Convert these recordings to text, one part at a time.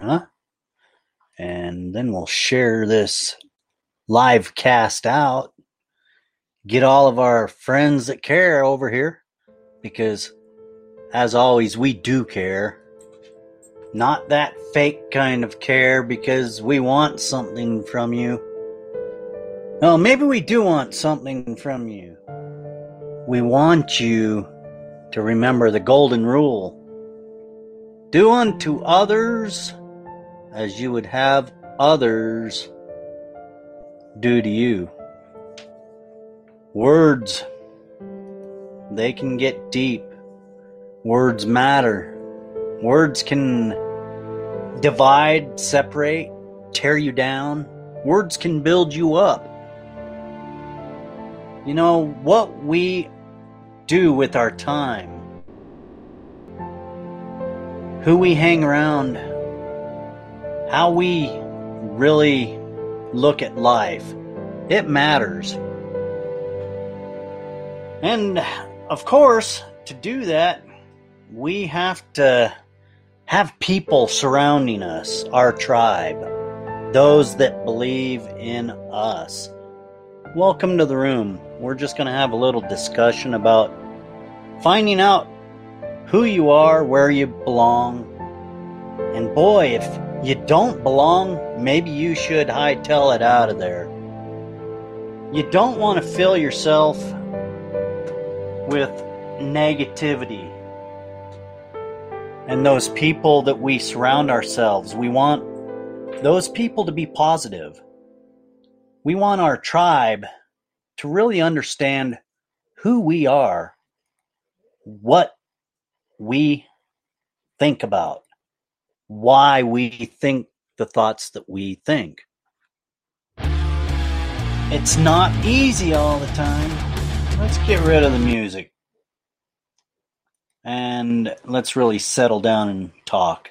huh? And then we'll share this live cast out. Get all of our friends that care over here because, as always, we do care. Not that fake kind of care because we want something from you. No, maybe we do want something from you. We want you to remember the golden rule do unto others as you would have others do to you. Words, they can get deep. Words matter. Words can divide, separate, tear you down. Words can build you up. You know, what we do with our time who we hang around, how we really look at life. It matters. And of course, to do that, we have to have people surrounding us, our tribe, those that believe in us. Welcome to the room. We're just going to have a little discussion about finding out who you are, where you belong. And boy, if you don't belong, maybe you should hightail it out of there. You don't want to fill yourself with negativity. And those people that we surround ourselves, we want those people to be positive. We want our tribe to really understand who we are, what we think about, why we think the thoughts that we think. It's not easy all the time. Let's get rid of the music. And let's really settle down and talk.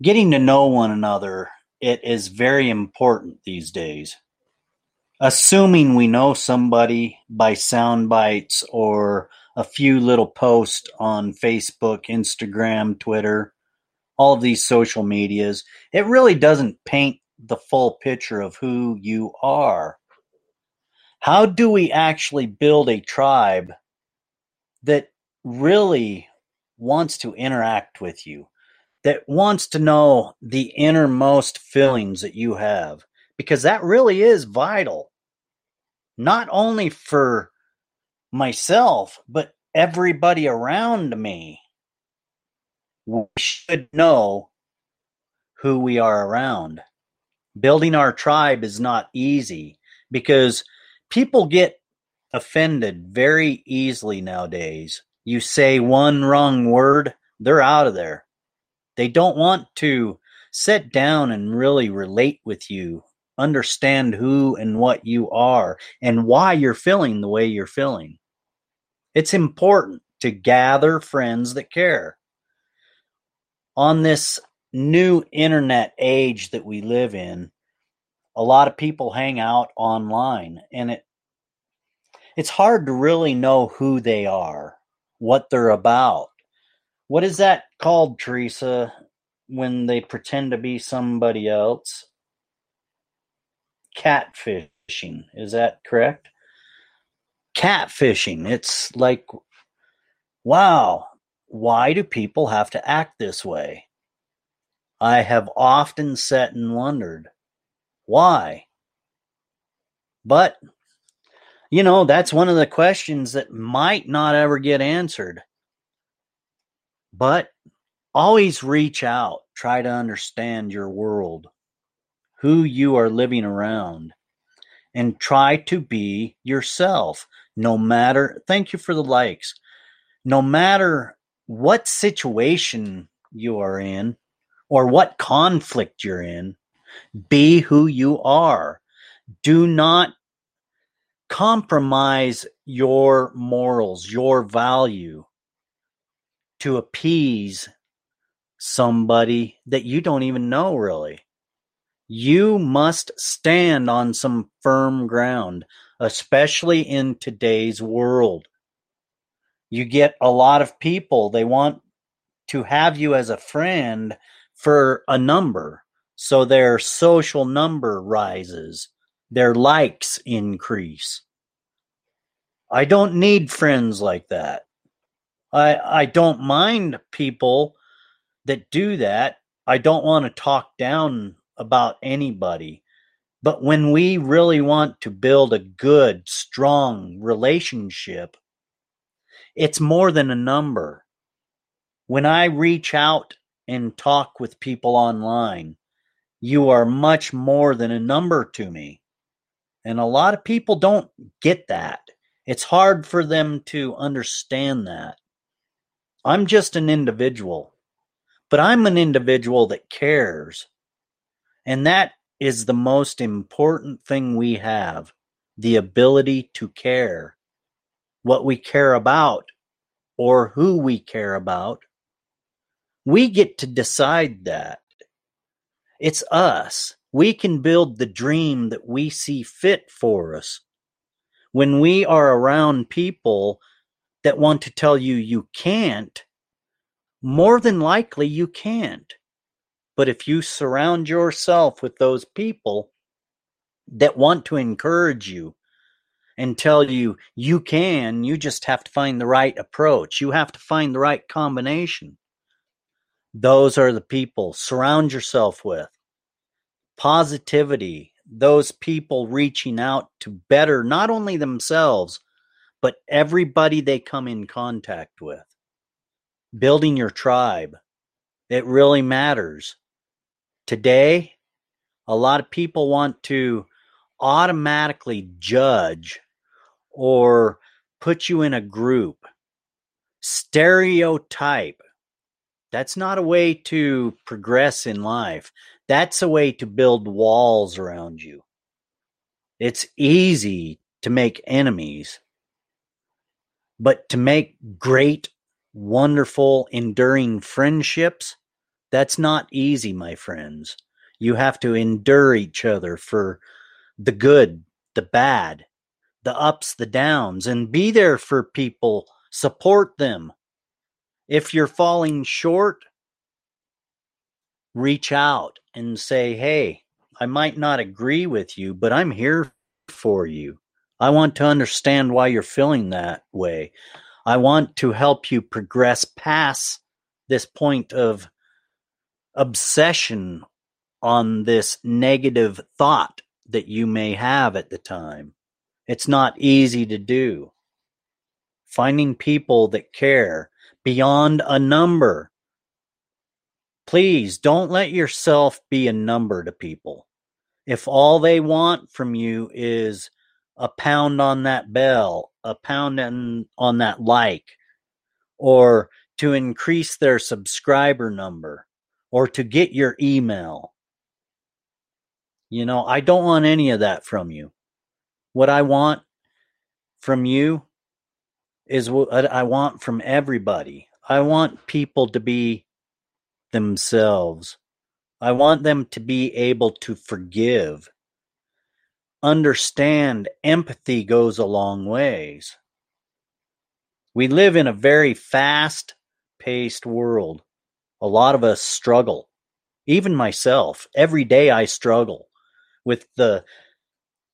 Getting to know one another, it is very important these days. Assuming we know somebody by sound bites or a few little posts on Facebook, Instagram, Twitter, all of these social medias, it really doesn't paint the full picture of who you are. How do we actually build a tribe that really wants to interact with you, that wants to know the innermost feelings that you have? Because that really is vital, not only for myself, but everybody around me. We should know who we are around. Building our tribe is not easy because people get offended very easily nowadays. You say one wrong word, they're out of there. They don't want to sit down and really relate with you, understand who and what you are, and why you're feeling the way you're feeling. It's important to gather friends that care. On this new internet age that we live in, a lot of people hang out online and it it's hard to really know who they are, what they're about. What is that called, Teresa, when they pretend to be somebody else? Catfishing. Is that correct? catfishing. It's like, wow, why do people have to act this way? I have often sat and wondered why. But, you know, that's one of the questions that might not ever get answered. But always reach out, try to understand your world, who you are living around, and try to be yourself no matter thank you for the likes no matter what situation you are in or what conflict you're in be who you are. Do not compromise your morals your value to appease somebody that you don't even know really you must stand on some firm ground especially in today's world. You get a lot of people, they want to have you as a friend for a number. So their social number rises, their likes increase. I don't need friends like that. I I don't mind people that do that. I don't want to talk down about anybody. But when we really want to build a good, strong relationship, it's more than a number. When I reach out and talk with people online, you are much more than a number to me. And a lot of people don't get that. It's hard for them to understand that. I'm just an individual, but I'm an individual that cares. And that is the most important thing we have the ability to care. What we care about or who we care about. We get to decide that. It's us. We can build the dream that we see fit for us. When we are around people that want to tell you you can't, more than likely you can't. But if you surround yourself with those people that want to encourage you and tell you you can, you just have to find the right approach, you have to find the right combination. Those are the people. Surround yourself with positivity, those people reaching out to better not only themselves, but everybody they come in contact with. Building your tribe. It really matters. Today, a lot of people want to automatically judge or put you in a group, stereotype. That's not a way to progress in life. That's a way to build walls around you. It's easy to make enemies, but to make great, wonderful, enduring friendships, that's not easy, my friends. You have to endure each other for the good, the bad, the ups, the downs, and be there for people, support them. If you're falling short, reach out and say, Hey, I might not agree with you, but I'm here for you. I want to understand why you're feeling that way. I want to help you progress past this point of obsession on this negative thought that you may have at the time. It's not easy to do. Finding people that care beyond a number. Please don't let yourself be a number to people. If all they want from you is a pound on that bell, a pound on, on that like, or to increase their subscriber number, or to get your email. You know, I don't want any of that from you. What I want from you is what uh, I want from everybody. I want people to be themselves. I want them to be able to forgive. Understand empathy goes a long ways. We live in a very fast paced world. A lot of us struggle. Even myself, every day I struggle with the,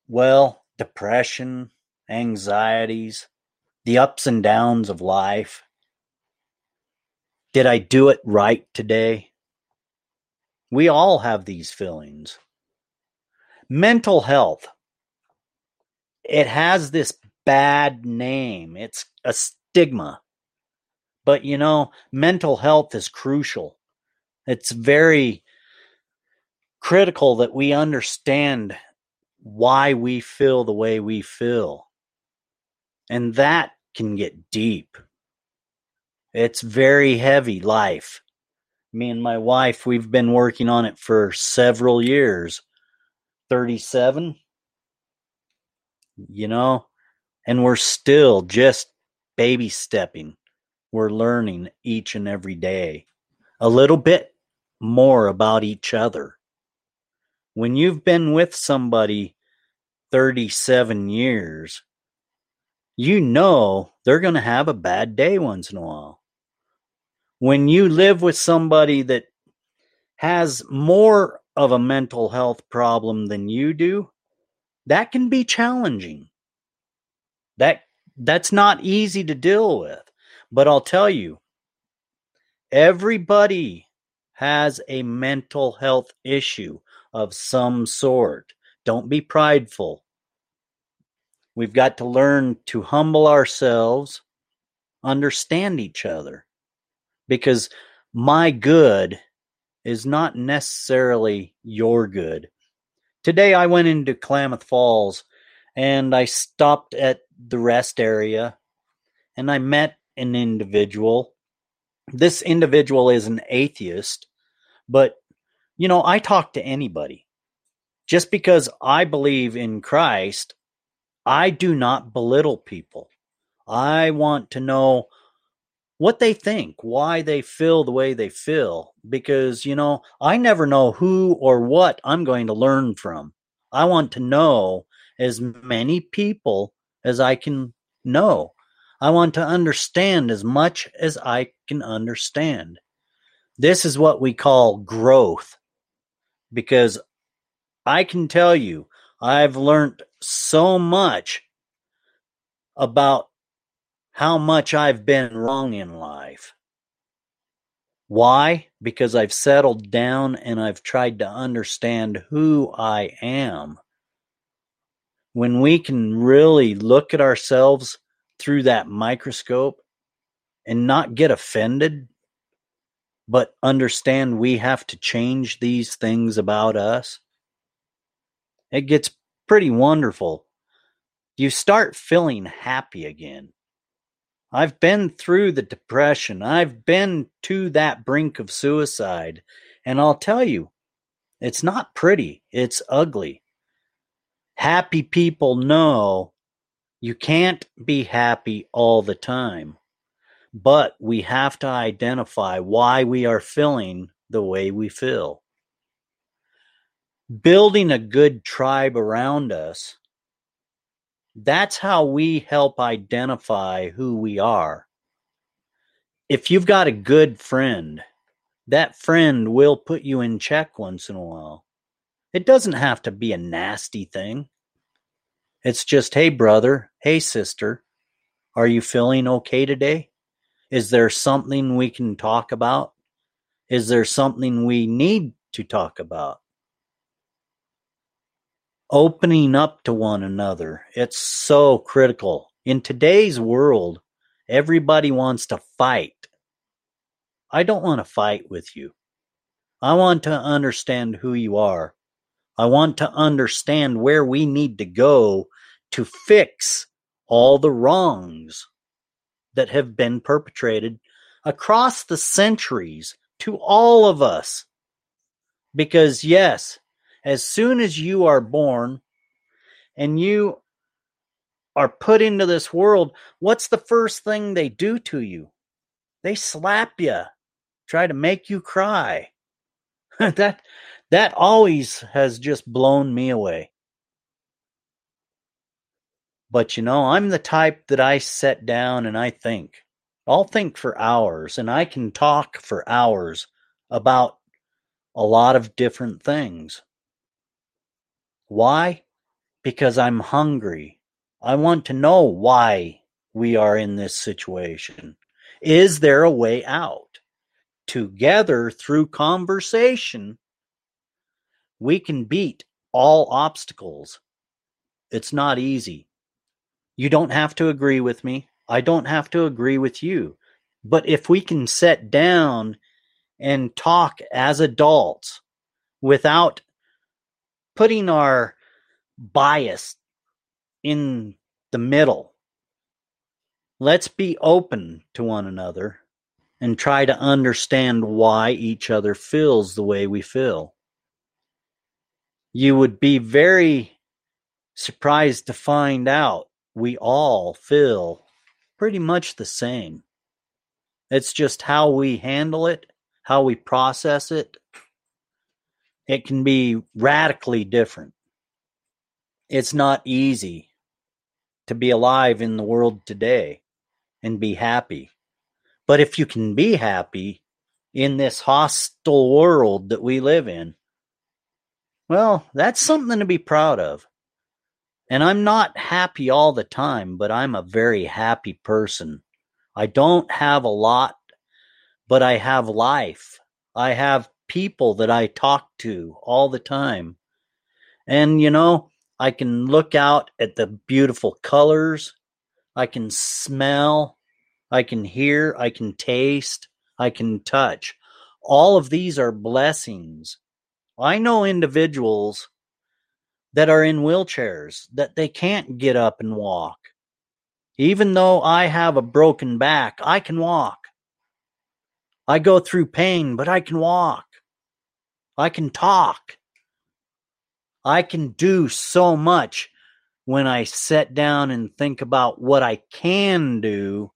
well, depression, anxieties, the ups and downs of life. Did I do it right today? We all have these feelings. Mental health. It has this bad name. It's a stigma. But you know, mental health is crucial. It's very critical that we understand why we feel the way we feel. And that can get deep. It's very heavy life. Me and my wife, we've been working on it for several years. 37, you know, and we're still just baby stepping we're learning each and every day a little bit more about each other. When you've been with somebody 37 years, you know they're going to have a bad day once in a while. When you live with somebody that has more of a mental health problem than you do, that can be challenging. That that's not easy to deal with. But I'll tell you, everybody has a mental health issue of some sort. Don't be prideful. We've got to learn to humble ourselves, understand each other, because my good is not necessarily your good. Today I went into Klamath Falls and I stopped at the rest area and I met an individual. This individual is an atheist, but you know, I talk to anybody. Just because I believe in Christ, I do not belittle people. I want to know what they think, why they feel the way they feel, because, you know, I never know who or what I'm going to learn from. I want to know as many people as I can know. I want to understand as much as I can understand. This is what we call growth because I can tell you, I've learned so much about how much I've been wrong in life. Why? Because I've settled down and I've tried to understand who I am. When we can really look at ourselves through that microscope and not get offended, but understand we have to change these things about us, it gets pretty wonderful. You start feeling happy again. I've been through the depression. I've been to that brink of suicide. And I'll tell you, it's not pretty. It's ugly. Happy people know you can't be happy all the time, but we have to identify why we are feeling the way we feel. Building a good tribe around us that's how we help identify who we are. If you've got a good friend, that friend will put you in check once in a while. It doesn't have to be a nasty thing. It's just, hey, brother, hey, sister, are you feeling okay today? Is there something we can talk about? Is there something we need to talk about? opening up to one another. It's so critical. In today's world, everybody wants to fight. I don't want to fight with you. I want to understand who you are. I want to understand where we need to go to fix all the wrongs that have been perpetrated across the centuries to all of us. Because, yes, as soon as you are born and you are put into this world, what's the first thing they do to you? They slap you, try to make you cry. that that always has just blown me away. But you know, I'm the type that I sit down and I think. I'll think for hours and I can talk for hours about a lot of different things. Why? Because I'm hungry. I want to know why we are in this situation. Is there a way out? Together, through conversation, we can beat all obstacles. It's not easy. You don't have to agree with me. I don't have to agree with you. But if we can sit down and talk as adults without putting our bias in the middle. Let's be open to one another and try to understand why each other feels the way we feel. You would be very surprised to find out we all feel pretty much the same. It's just how we handle it, how we process it, it can be radically different. It's not easy to be alive in the world today and be happy. But if you can be happy, in this hostile world that we live in. Well, that's something to be proud of. And I'm not happy all the time, but I'm a very happy person. I don't have a lot, but I have life. I have people that I talk to all the time. And, you know, I can look out at the beautiful colors. I can smell. I can hear. I can taste. I can touch. All of these are blessings. I know individuals that are in wheelchairs that they can't get up and walk. Even though I have a broken back, I can walk. I go through pain, but I can walk. I can talk. I can do so much when I sit down and think about what I can do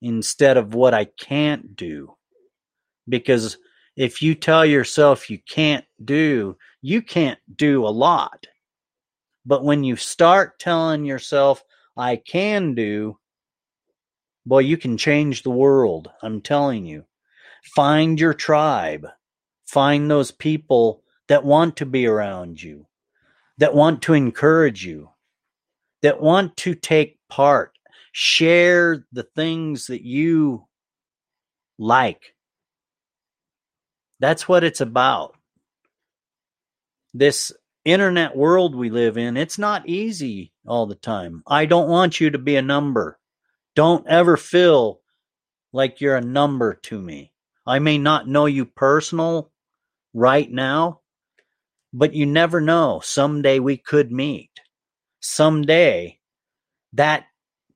instead of what I can't do. Because if you tell yourself you can't do, you can't do a lot. But when you start telling yourself, I can do, boy, you can change the world. I'm telling you. Find your tribe. Find those people that want to be around you, that want to encourage you, that want to take part. Share the things that you like. That's what it's about. This internet world we live in, it's not easy all the time. I don't want you to be a number. Don't ever feel like you're a number to me. I may not know you personal right now, but you never know. Someday we could meet. Someday that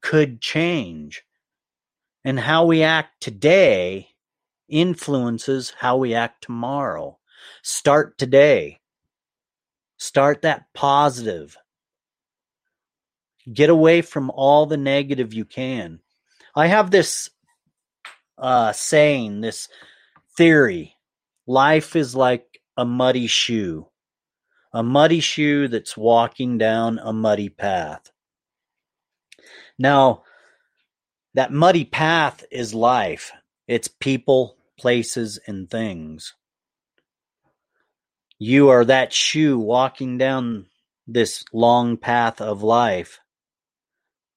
could change. And how we act today influences how we act tomorrow. Start today. Start that positive. Get away from all the negative you can. I have this uh, saying, this theory life is like a muddy shoe, a muddy shoe that's walking down a muddy path. Now, that muddy path is life. It's people, places, and things. You are that shoe walking down this long path of life.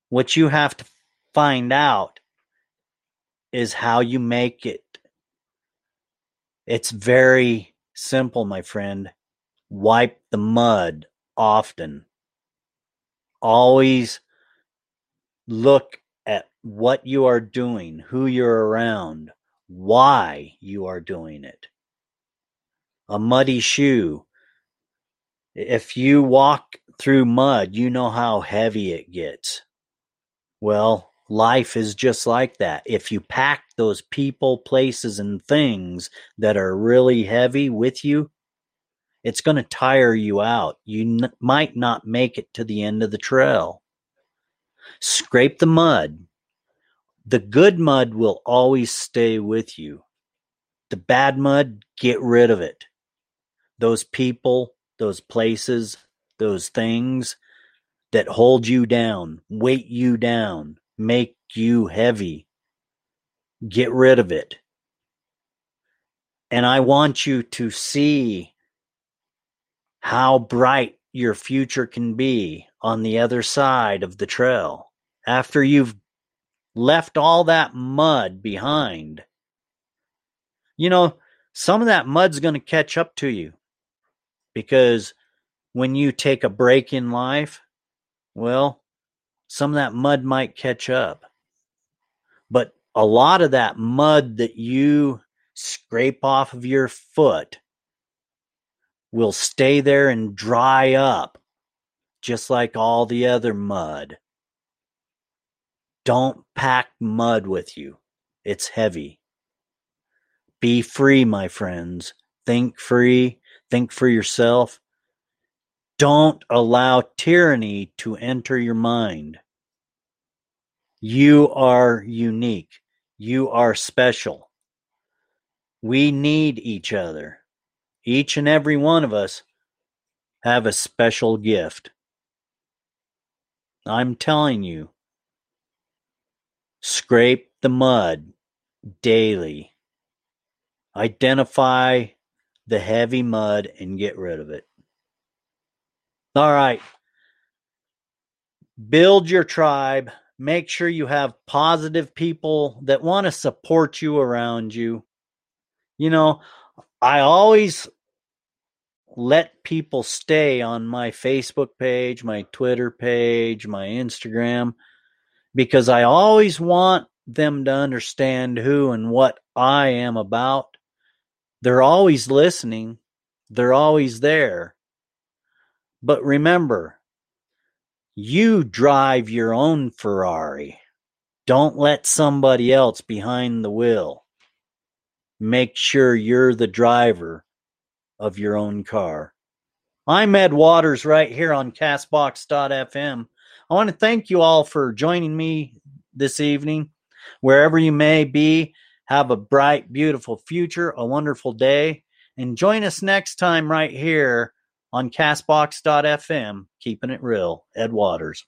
What you have to find out is how you make it. It's very simple, my friend. Wipe the mud often. Always look at what you are doing, who you're around, why you are doing it. A muddy shoe. If you walk through mud, you know how heavy it gets. Well, life is just like that. If you pack those people, places, and things that are really heavy with you, it's going to tire you out. You n- might not make it to the end of the trail. Scrape the mud. The good mud will always stay with you. The bad mud, get rid of it. Those people, those places, those things that hold you down, weight you down, make you heavy. Get rid of it. And I want you to see how bright your future can be on the other side of the trail after you've left all that mud behind. You know, some of that mud's going to catch up to you because when you take a break in life, well, some of that mud might catch up. But a lot of that mud that you scrape off of your foot will stay there and dry up just like all the other mud. Don't pack mud with you. It's heavy. Be free, my friends. Think free. Think for yourself. Don't allow tyranny to enter your mind. You are unique. You are special. We need each other. Each and every one of us have a special gift. I'm telling you, scrape the mud daily. Identify the heavy mud and get rid of it. All right. Build your tribe. Make sure you have positive people that want to support you around you. You know, I always let people stay on my Facebook page, my Twitter page, my Instagram, because I always want them to understand who and what I am about. They're always listening, they're always there. But remember, you drive your own Ferrari. Don't let somebody else behind the wheel. Make sure you're the driver of your own car. I'm Ed Waters right here on Castbox.fm. I want to thank you all for joining me this evening. Wherever you may be, have a bright, beautiful future, a wonderful day, and join us next time right here on Castbox.fm, keeping it real. Ed Waters.